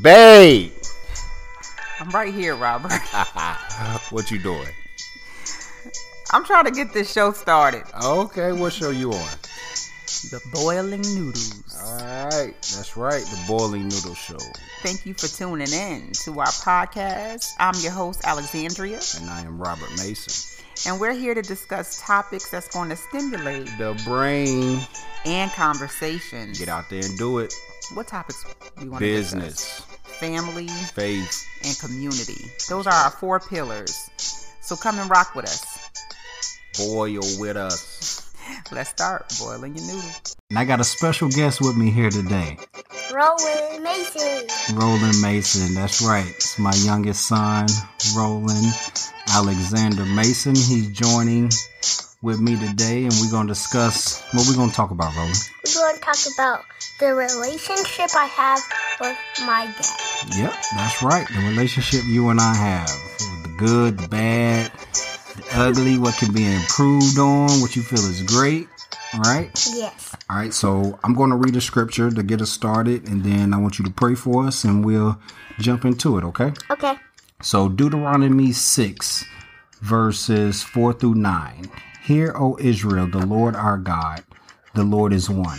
Babe. I'm right here, Robert. what you doing? I'm trying to get this show started. Okay, what show you on? The Boiling Noodles. All right, that's right, the Boiling Noodle Show. Thank you for tuning in to our podcast. I'm your host, Alexandria, And I am Robert Mason. and we're here to discuss topics that's going to stimulate The brain. and conversation. Get out there and do it. What topics we want Business, to discuss? Business, family faith. and community. Those are our four pillars. So come and rock with us. Boil with us. Let's start boiling your noodle. And I got a special guest with me here today, Roland Mason. Roland Mason. That's right. It's my youngest son, Roland Alexander Mason. He's joining with me today, and we're going to discuss what we're going to talk about, Roland. We're going to talk about the relationship I have with my dad. Yep, that's right. The relationship you and I have the good, the bad, the ugly, what can be improved on, what you feel is great. All right. Yes. All right, so I'm going to read a scripture to get us started, and then I want you to pray for us, and we'll jump into it, okay? Okay. So, Deuteronomy 6, verses 4 through 9. Hear, O Israel, the Lord our God, the Lord is one.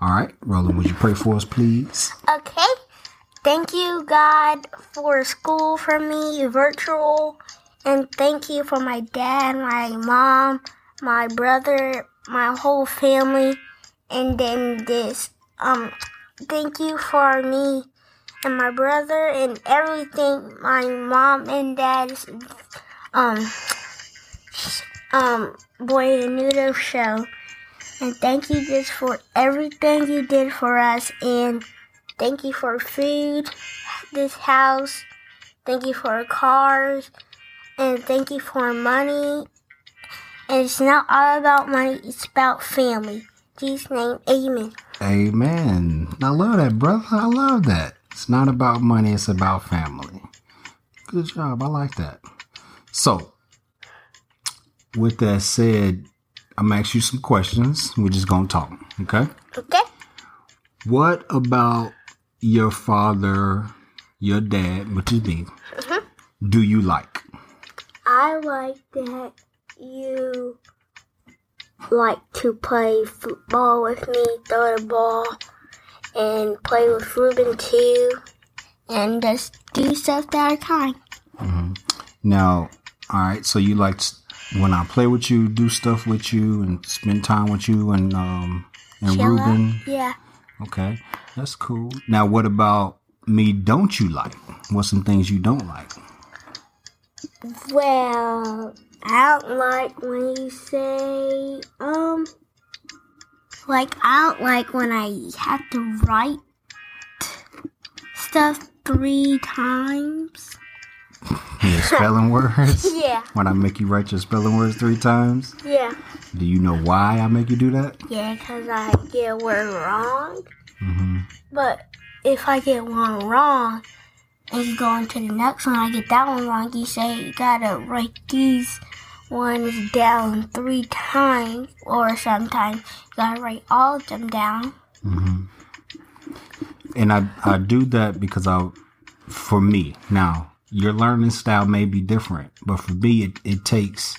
All right, Roland, would you pray for us, please? Okay. Thank you, God, for school for me, virtual. And thank you for my dad, my mom, my brother, my whole family. And then this. Um, thank you for me and my brother and everything my mom and dad's um um Boiling Noodle show. And thank you just for everything you did for us and thank you for food, this house, thank you for cars, and thank you for money. And it's not all about money, it's about family. Jesus' name, amen. Amen. I love that, brother. I love that. It's not about money, it's about family. Good job. I like that. So, with that said, I'm gonna ask you some questions. We're just gonna talk, okay? Okay? What about your father, your dad, which is me, do you like? I like that you like to play football with me, throw the ball, and play with Ruben too, and just do stuff that are kind. Mm-hmm. Now, all right, so you like when I play with you, do stuff with you, and spend time with you, and um, and Ruben. Yeah. Okay, that's cool. Now, what about me? Don't you like? What's some things you don't like? Well, I don't like when you say, um, like, I don't like when I have to write stuff three times. Your spelling words. Yeah. When I make you write your spelling words three times, Yeah. do you know why I make you do that? Yeah, because I get a word wrong. hmm But if I get one wrong, and you go into the next one, I get that one wrong, you say you gotta write these ones down three times, or sometimes you gotta write all of them down. Mhm. And I I do that because I for me now your learning style may be different, but for me it, it takes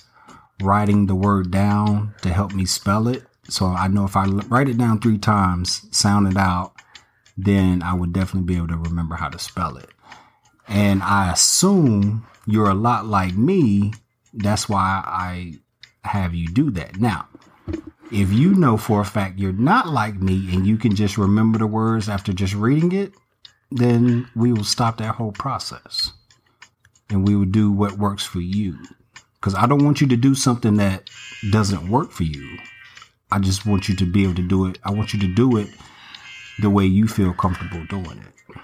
writing the word down to help me spell it. So I know if I write it down three times, sound it out, then I would definitely be able to remember how to spell it. And I assume you're a lot like me. That's why I have you do that. Now, if you know for a fact you're not like me and you can just remember the words after just reading it, then we will stop that whole process and we will do what works for you. Because I don't want you to do something that doesn't work for you. I just want you to be able to do it. I want you to do it the way you feel comfortable doing it.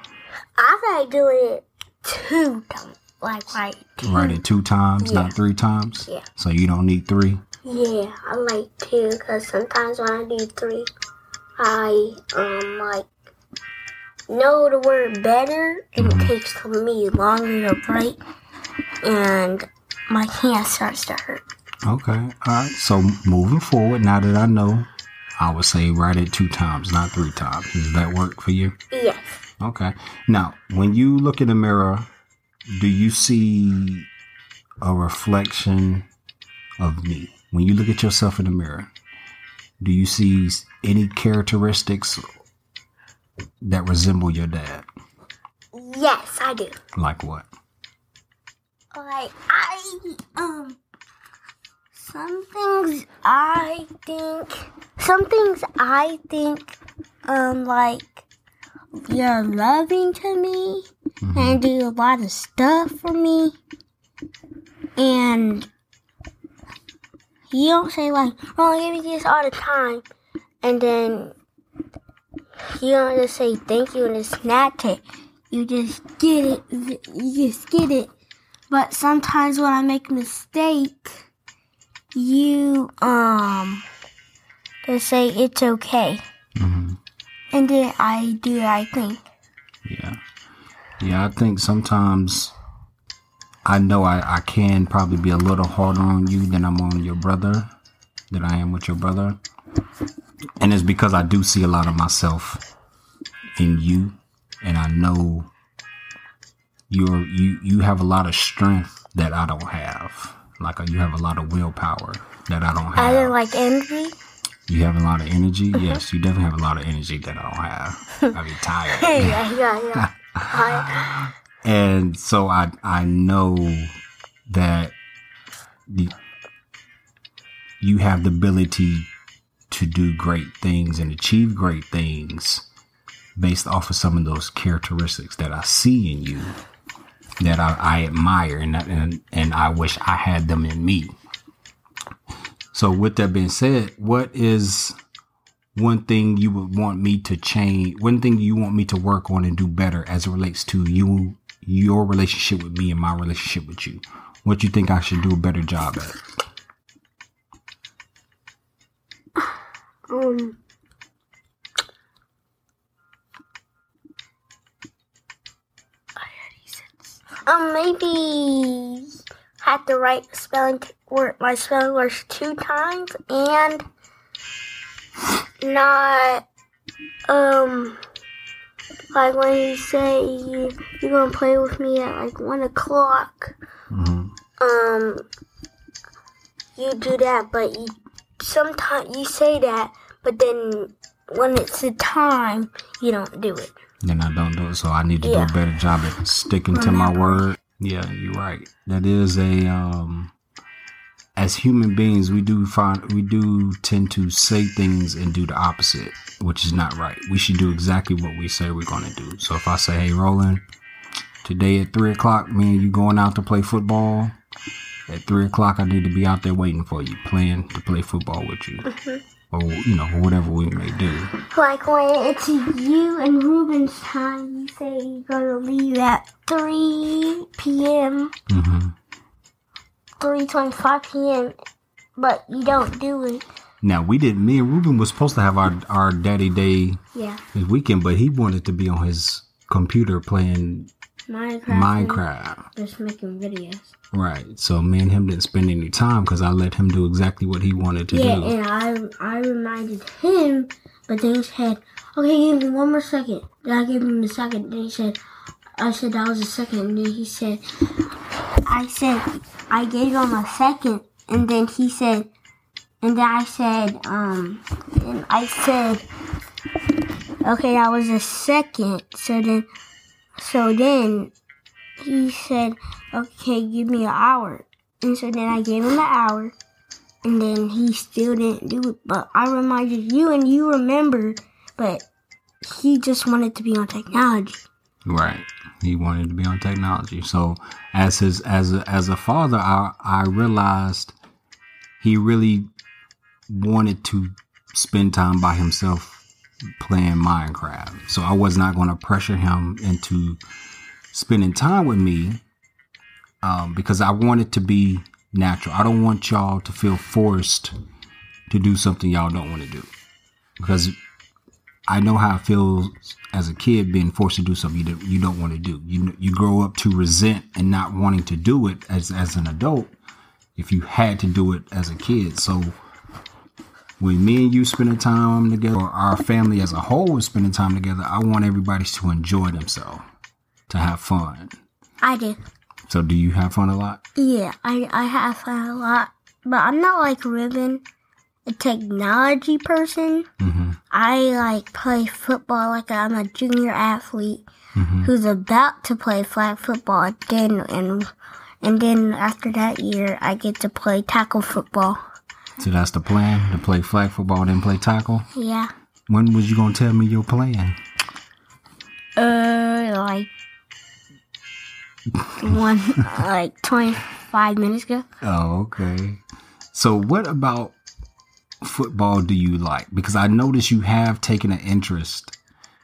I like doing it two times. Like right two. Write it two times, Yeah. not three times. Yeah. So you don't need three. Yeah, I like two because sometimes when I do three, I um like know the word better, and it takes for me longer to write, and my hand starts to hurt. Okay. All right. So moving forward, now that I know, I would say write it two times, not three times. Does that work for you? Yes. Okay. Now, when you look in the mirror, do you see a reflection of me? When you look at yourself in the mirror, do you see any characteristics that resemble your dad? Yes, I do. Like what? Like I um some things I think some things I think um like you're loving to me and do a lot of stuff for me and you don't say like oh give me this all the time and then you don't just say thank you and just snatch it you just get it you just get it but sometimes when I make a mistake, you um just say it's okay, hmm and then I do right thing. Yeah. Yeah, I think sometimes I know I, I can probably be a little harder on you than I'm on your brother, than I am with your brother. And it's because I do see a lot of myself in you and I know you're you you have a lot of strength that I don't have. Like you have a lot of willpower that I don't have. I don't like energy. you have a lot of energy. Uh-huh. Yes, you definitely have a lot of energy that I don't have. I be tired. yeah, yeah, yeah. I, and so I I know that the you have the ability to do great things and achieve great things based off of some of those characteristics that I see in you that I, I admire and, and and I wish I had them in me. So with that being said, what is one thing you would want me to change one thing you want me to work on and do better as it relates to you your relationship with me and my relationship with you what you think i should do a better job at um, um, maybe had to write spelling word my spelling words two times and not um like when you say you, you're gonna play with me at like one o'clock hmm um you do that but you sometimes you say that but then when it's the time you don't do it then i don't do it so i need to Yeah. do a better job at sticking to my word. Yeah you're right. That is a um as human beings we do find we do tend to say things and do the opposite which is not right. We should do exactly what we say we're going to do. So if i say hey roland today at three o'clock me and you going out to play football at three o'clock i need to be out there waiting for you playing to play football with you or you know whatever we may do. Like when it's you and Ruben's time you say you're gonna leave at 3 p.m hmm 3.25 p.m but you don't do it. Now we didn't me and ruben was supposed to have our our daddy day yeah. this weekend but he wanted to be on his computer playing minecraft, minecraft. Just making videos. Right. So me and him didn't spend any time because I let him do exactly what he wanted to yeah do. Yeah, and i i reminded him but then he said okay give me one more second. Then i gave him a second. Then he said i said that was a second. And then he said i said i gave him a second. And then he said and then i said um and i said okay that was a second. So then so then he said okay give me an hour and so then i gave him an hour and then he still didn't do it. But I reminded you, and you remembered. But he just wanted to be on technology. Right. He wanted to be on technology. So as his as a, as a father, I I realized he really wanted to spend time by himself playing Minecraft. So I was not going to pressure him into spending time with me um, because I want it to be natural. I don't want y'all to feel forced to do something y'all don't want to do because I know how it feels as a kid being forced to do something you you don't want to do. You you grow up to resent and not wanting to do it as as an adult if you had to do it as a kid. So when me and you spending time together, or our family as a whole is spending time together, I want everybody to enjoy themselves, to have fun. I do. So do you have fun a lot? Yeah, I, I have fun a lot. But I'm not like Ruben, a technology person. Mm-hmm. I like play football like I'm a junior athlete Mm-hmm. who's about to play flag football again and and then after that year I get to play tackle football. So that's the plan to play flag football, then play tackle. Yeah. When was you gonna tell me your plan? Uh like one like twenty five minutes ago. Oh, okay. So what about football do you like? Because I noticed you have taken an interest.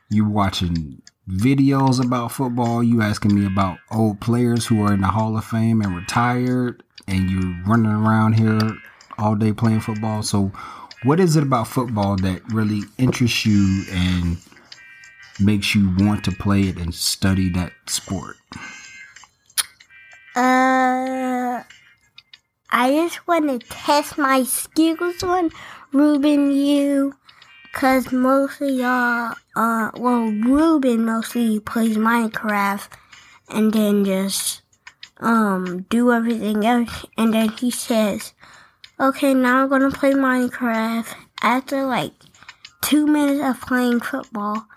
You watching videos about football. You asking me about old players who are in the Hall of Fame and retired, and you running around here all day playing football. So, what is it about football that really interests you and makes you want to play it and study that sport? Uh, I just want to test my skills on Ruben you, cause most of y'all, uh, well, Ruben mostly plays Minecraft, and then just um do everything else, and then he says, "Okay, now I'm gonna play Minecraft." After like two minutes of playing football,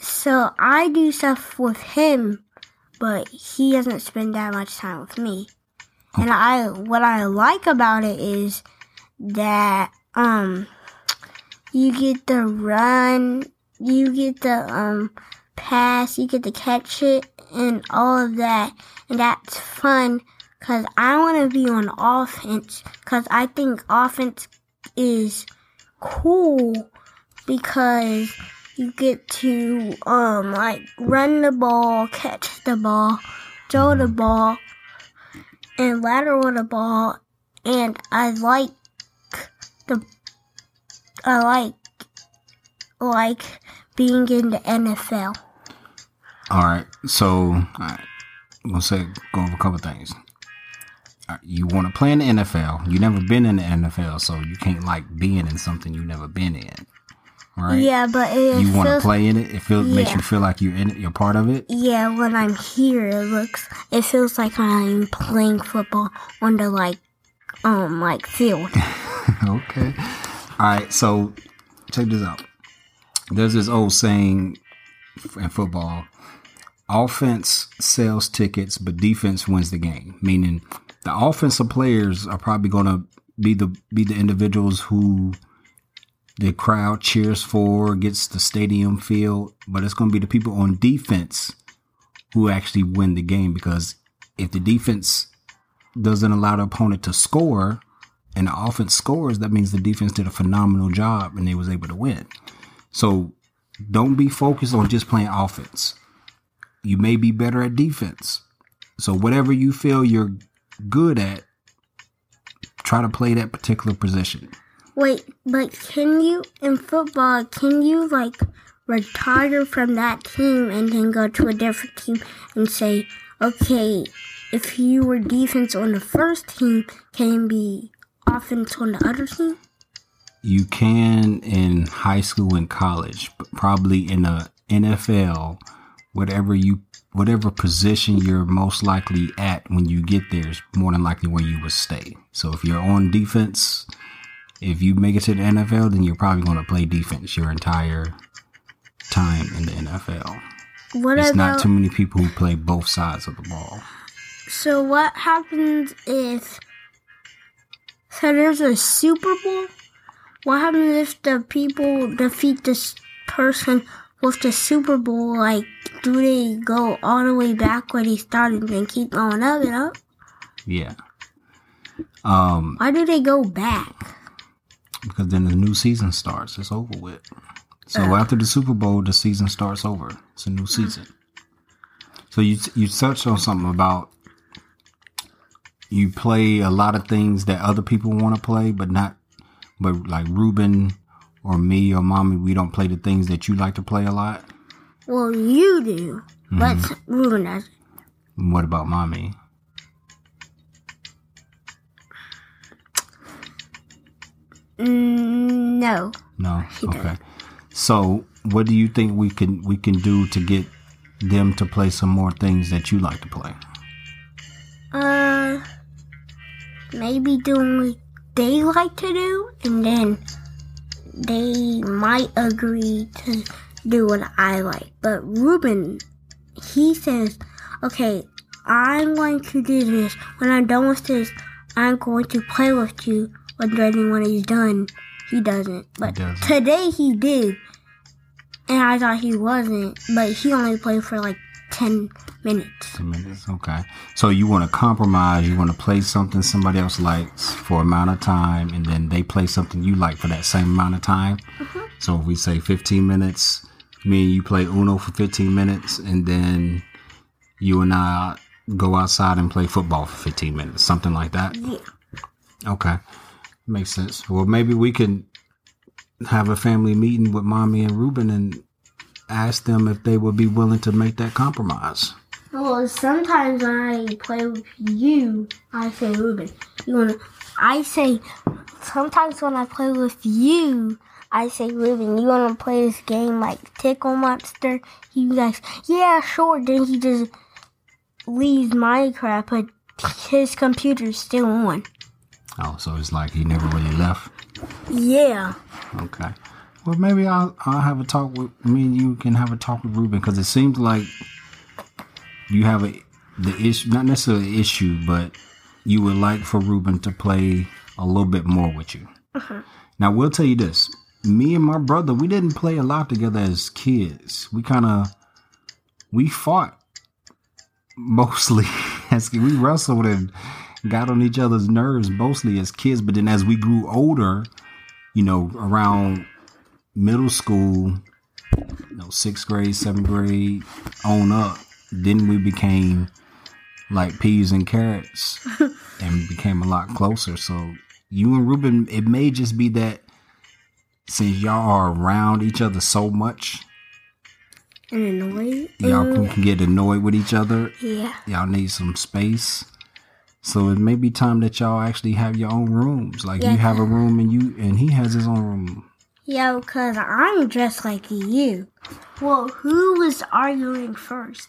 so I do stuff with him but he doesn't spend that much time with me. And I what I like about it is that um you get the run, you get the um pass, you get to catch it and all of that. And that's fun cuz I want to be on offense cuz I think offense is cool because you get to um like run the ball, catch the ball, throw the ball, and lateral the ball. And I like the I like like being in the NFL. All right. So, all right. I'm to say, go over a couple things. You want to play in the NFL. you never been in the NFL, so you can't like being in something you never been in. Right? Yeah, but it You want to play in it. It feels makes you feel like you're in it. You're part of it. yeah. When I'm here, it looks it feels like I'm playing football on the like um like field. okay. All right. So check this out. There's this old saying in football: offense sells tickets, but defense wins the game. Meaning, the offensive players are probably going to be the be the individuals who the crowd cheers for, gets the stadium filled, but it's going to be the people on defense who actually win the game because if the defense doesn't allow the opponent to score and the offense scores, that means the defense did a phenomenal job and they was able to win. So don't be focused on just playing offense. You may be better at defense. So whatever you feel you're good at, try to play that particular position. Wait, but can you in football? Can you like retire from that team and then go to a different team and say, okay, if you were defense on the first team, can you be offense on the other team? You can in high school and college, but probably in the NFL, whatever you whatever position you're most likely at when you get there is more than likely where you would stay. So if you're on defense, if you make it to the NFL, then you're probably going to play defense your entire time in the NFL. What It's about not too many people who play both sides of the ball. so? What happens if so there's a Super Bowl? What happens if the people defeat this person with the Super Bowl? Like, do they go all the way back where they started and keep going up and up? Yeah. Um, Why do they go back? because then the new season starts. It's over with. So after the Super Bowl, the season starts over. It's a new season. So you you touched on something about you play a lot of things that other people want to play, but not, but like Ruben or me or mommy, we don't play the things that you like to play a lot. Well, you do, but Ruben doesn't. What about mommy? Mm, no. No. She okay. So, what do you think we can we can do to get them to play some more things that you like to play? Uh, maybe doing what they like to do, and then they might agree to do what I like. But Ruben, he says, okay, I'm going to do this. When I'm done with this, I'm going to play with you. But then when he's done, he doesn't. But doesn't. today he did. And I thought he wasn't, but he only played for like 10 minutes. Ten minutes. Okay. So you want to compromise. You want to play something somebody else likes for amount of time, and then they play something you like for that same amount of time. Mm-hmm. So if we say 15 minutes, me and you play Uno for 15 minutes, and then you and I go outside and play football for 15 minutes, something like that. Yeah. Okay. Makes sense. Well, maybe we can have a family meeting with mommy and Ruben and ask them if they would be willing to make that compromise. Well, sometimes when I play with you, I say Ruben. You wanna? I say sometimes when I play with you, I say Ruben. You wanna play this game like Tickle Monster? He like, yeah, sure. Then he just leaves Minecraft, but his computer's still on. Oh, so it's like he never really left. Yeah. Okay. Well, maybe I'll I'll have a talk with me and you can have a talk with Ruben because it seems like you have a the issue, not necessarily issue, but you would like for Ruben to play a little bit more with you. Uh-huh. Now, we'll tell you this: me and my brother, we didn't play a lot together as kids. We kind of we fought mostly as we wrestled and got on each other's nerves mostly as kids. But then as we grew older, you know, around middle school, you know, sixth grade, seventh grade, on up, then we became like peas and carrots and became a lot closer. So you and Ruben, it may just be that since y'all are around each other so much, And annoyed. y'all can, can get annoyed with each other. yeah. Y'all need some space. So it may be time that y'all actually have your own rooms. Like Yeah. you have a room and you and he has his own room. Yeah, because I'm just like you. Well, who was arguing first?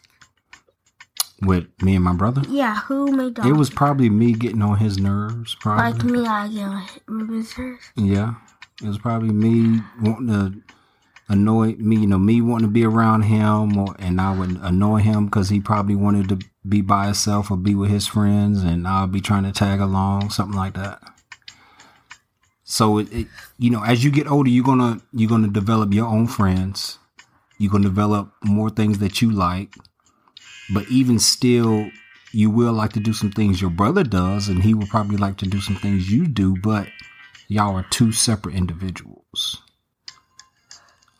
With me and my brother. Yeah, who made the It was probably me getting on his nerves, probably. like me? I get on Ruben's first. Yeah. It was probably me wanting to annoy me, you know, me wanting to be around him or and I would annoy him because he probably wanted to be by himself or be with his friends and I'll be trying to tag along, something like that. So it, it you know, as you get older you're gonna you're gonna develop your own friends. You're gonna develop more things that you like. But even still you will like to do some things your brother does and he will probably like to do some things you do, but y'all are two separate individuals.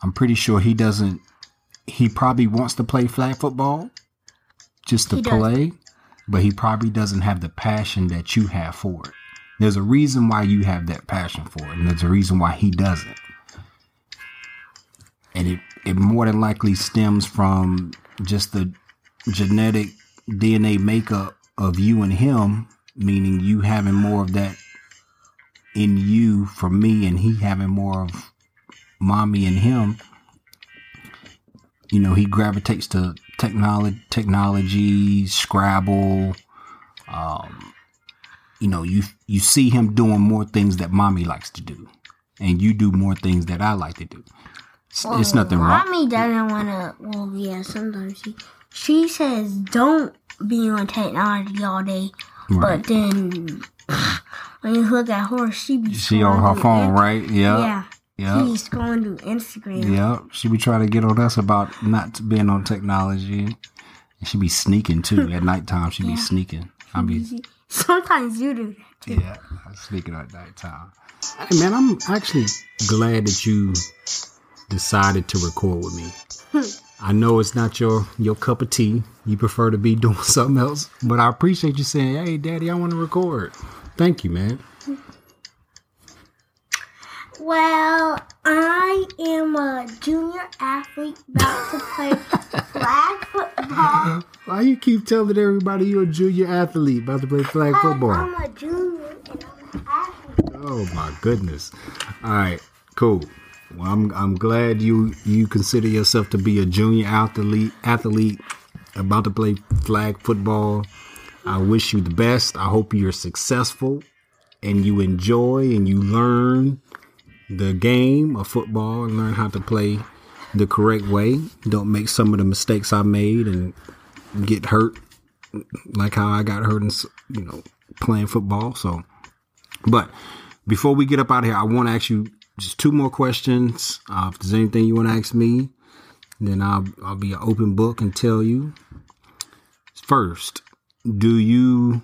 I'm pretty sure he doesn't. He probably wants to play flag football just to He does. play, but he probably doesn't have the passion that you have for it. There's a reason why you have that passion for it, and there's a reason why he doesn't. And it, it more than likely stems from just the genetic DNA makeup of you and him, meaning you having more of that in you from me and he having more of mommy and him you know he gravitates to technology technology scrabble um you know you you see him doing more things that mommy likes to do. And you do more things that i like to do. It's, it's nothing wrong. Mommy doesn't want to. Well, yeah, sometimes she she says don't be on technology all day, Right. but then when you look at her, she be she on her phone through right? Yeah. Yeah, yeah she's scrolling through Instagram. yeah she be trying to get on us about not being on technology. And she be sneaking too at nighttime. She be sneaking. I be Sometimes you do that too. Yeah, I'm speaking at that time. Hey man, I'm actually glad that you decided to record with me. Hmm. I know it's not your your cup of tea. You prefer to be doing something else, but I appreciate you saying, "Hey, Daddy, I want to record." Thank you, man. Well, I am a junior athlete about to play flag football. Why you keep telling everybody you're a junior athlete about to play flag um, football? I'm a junior and I'm an athlete. Oh my goodness! All right, cool. Well, I'm I'm glad you you consider yourself to be a junior athlete athlete about to play flag football. I wish you the best. I hope you're successful and you enjoy and you learn the game of football and learn how to play the correct way. Don't make some of the mistakes I made and get hurt like how I got hurt in you know playing football. So, but before we get up out of here, I want to ask you just two more questions. Uh, if there's anything you want to ask me, then I'll I'll be an open book and tell you. First, do you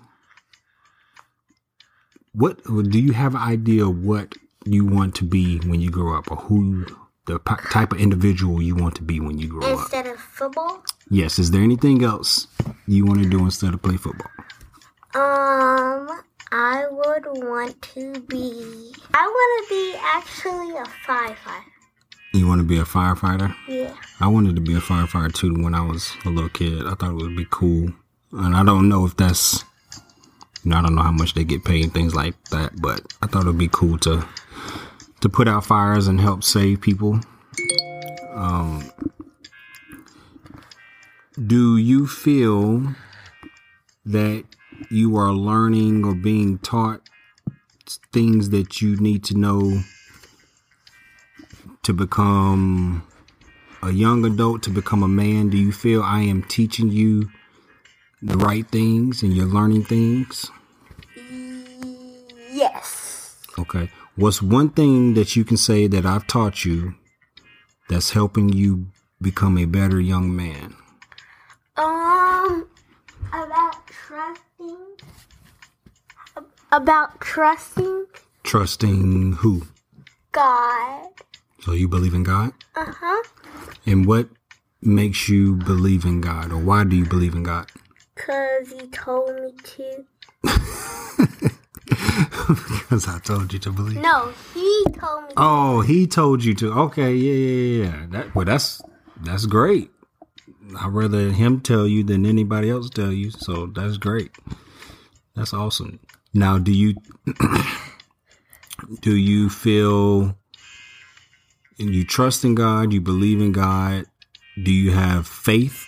what do you have an idea what you want to be when you grow up, or who the type of individual you want to be when you grow up? Instead of football, Yes. Is there anything else you want to do instead of play football? um, I would want to be. I want to be actually a firefighter. You want to be a firefighter? Yeah. I wanted to be a firefighter too when I was a little kid. I thought it would be cool. And I don't know if that's, you know, I don't know how much they get paid and things like that, but I thought it would be cool to, to put out fires and help save people. Um, do you feel that you are learning or being taught things that you need to know to become a young adult to become a man, do you feel I am teaching you the right things and you're learning things? Yes. Okay. What's one thing that you can say that I've taught you that's helping you become a better young man? Um, about trusting. About trusting Trusting who? God. So you believe in God? Uh huh. And what makes you believe in God or why do you believe in God? Cause he told me to. because I told you to believe. No, he told me. Oh, he told you to. Okay, yeah, yeah, yeah. That well, that's that's great. I'd rather him tell you than anybody else tell you. So that's great. That's awesome. Now, do you do you feel you trust in God? You believe in God? Do you have faith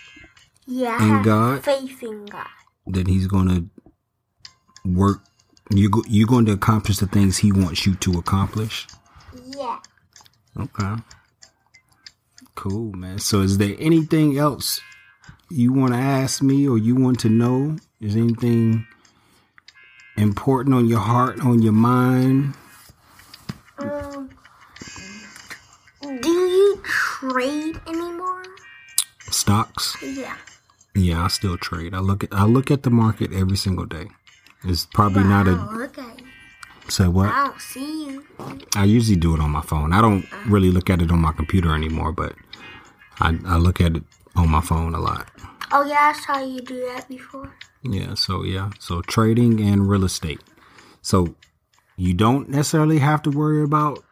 Yeah, I in God? faith in God. that He's going to work? You go, you're going to accomplish the things He wants you to accomplish. Yeah. Okay. Cool, man. So, is there anything else you want to ask me or you want to know? Is anything important on your heart, on your mind? Um, do you trade anymore? Stocks? Yeah. Yeah, I still trade. I look at I look at the market every single day. It's probably not a don't look at you. say what? I don't see you. I usually do it on my phone. I don't really look at it on my computer anymore, but I I look at it on my phone a lot. Oh yeah, I saw you do that before. Yeah, so yeah, so trading and real estate. So you don't necessarily have to worry about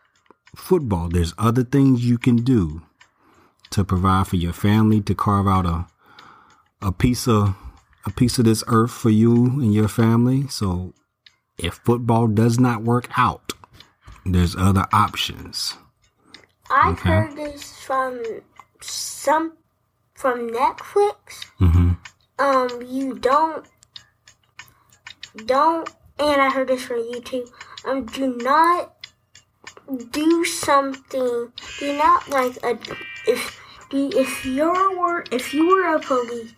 football. There's other things you can do to provide for your family, to carve out a a piece of a piece of this earth for you and your family. So if football does not work out, there's other options. I've Okay. heard this from some from Netflix. hmm Um, you don't don't, and I heard this from YouTube. Um, do not do something. Do not like a if if you're were if you were a police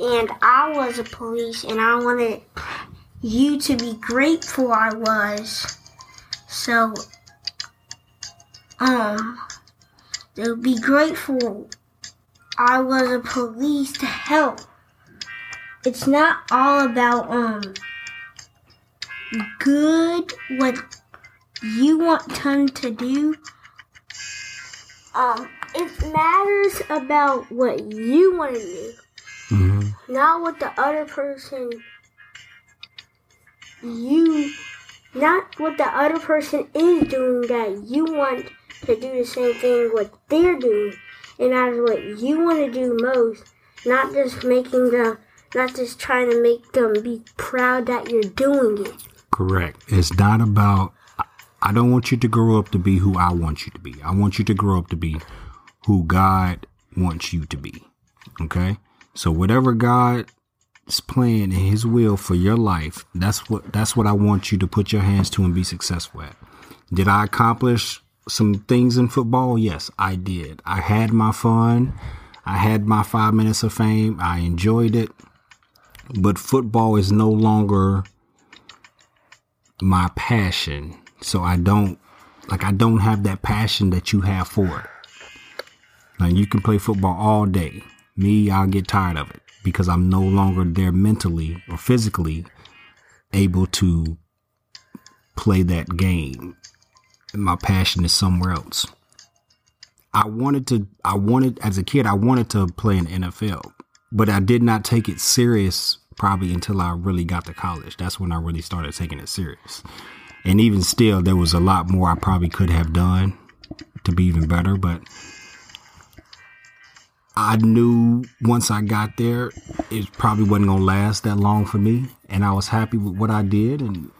and I was a police and I wanted you to be grateful I was. So um to be grateful I was a police to help. It's not all about um good what you want them to do. Um it matters about what you want to do, Mm-hmm. Not what the other person you not what the other person is doing that you want to do the same thing what they're doing. It matters what you want to do most, not just making them not just trying to make them be proud that you're doing it. Correct. It's not about. I don't want you to grow up to be who I want you to be. I want you to grow up to be who God wants you to be. Okay. So whatever God's plan and His will for your life, that's what that's what I want you to put your hands to and be successful at. Did I accomplish some things in football? Yes, I did. I had my fun. I had my five minutes of fame. I enjoyed it. But football is no longer my passion. So I don't like I don't have that passion that you have for it. Like you can play football all day. Me, I'll get tired of it because I'm no longer there mentally or physically able to play that game. And my passion is somewhere else. I wanted to I wanted as a kid I wanted to play in NFL, but I did not take it serious probably until I really got to college. That's when I really started taking it serious. And even still there was a lot more I probably could have done to be even better, but I knew once I got there, it probably wasn't going to last that long for me. And I was happy with what I did and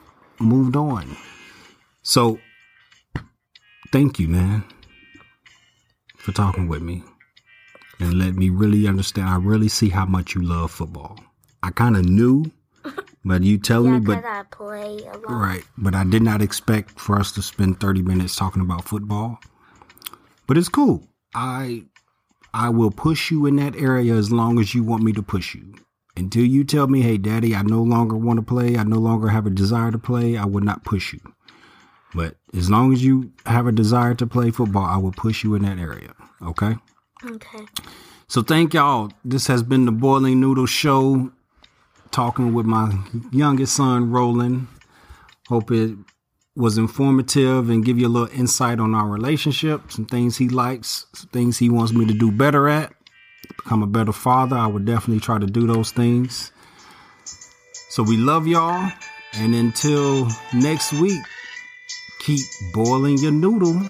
moved on. So, thank you, man, for talking with me and let me really understand. I really see how much you love football. I kind of knew, but you tell Yeah, me, but I play a lot. Right. But I did not expect for us to spend 30 minutes talking about football. But it's cool. I I will push you in that area as long as you want me to push you. Until you tell me, "Hey daddy, I no longer want to play. I no longer have a desire to play." I will not push you. But as long as you have a desire to play football, I will push you in that area. Okay? Okay. So thank y'all. This has been the Boiling Noodle Show. Talking with my youngest son, Roland. Hope it was informative and give you a little insight on our relationship, some things he likes, some things he wants me to do better at, become a better father. I would definitely try to do those things. So we love y'all. And until next week, keep boiling your noodle.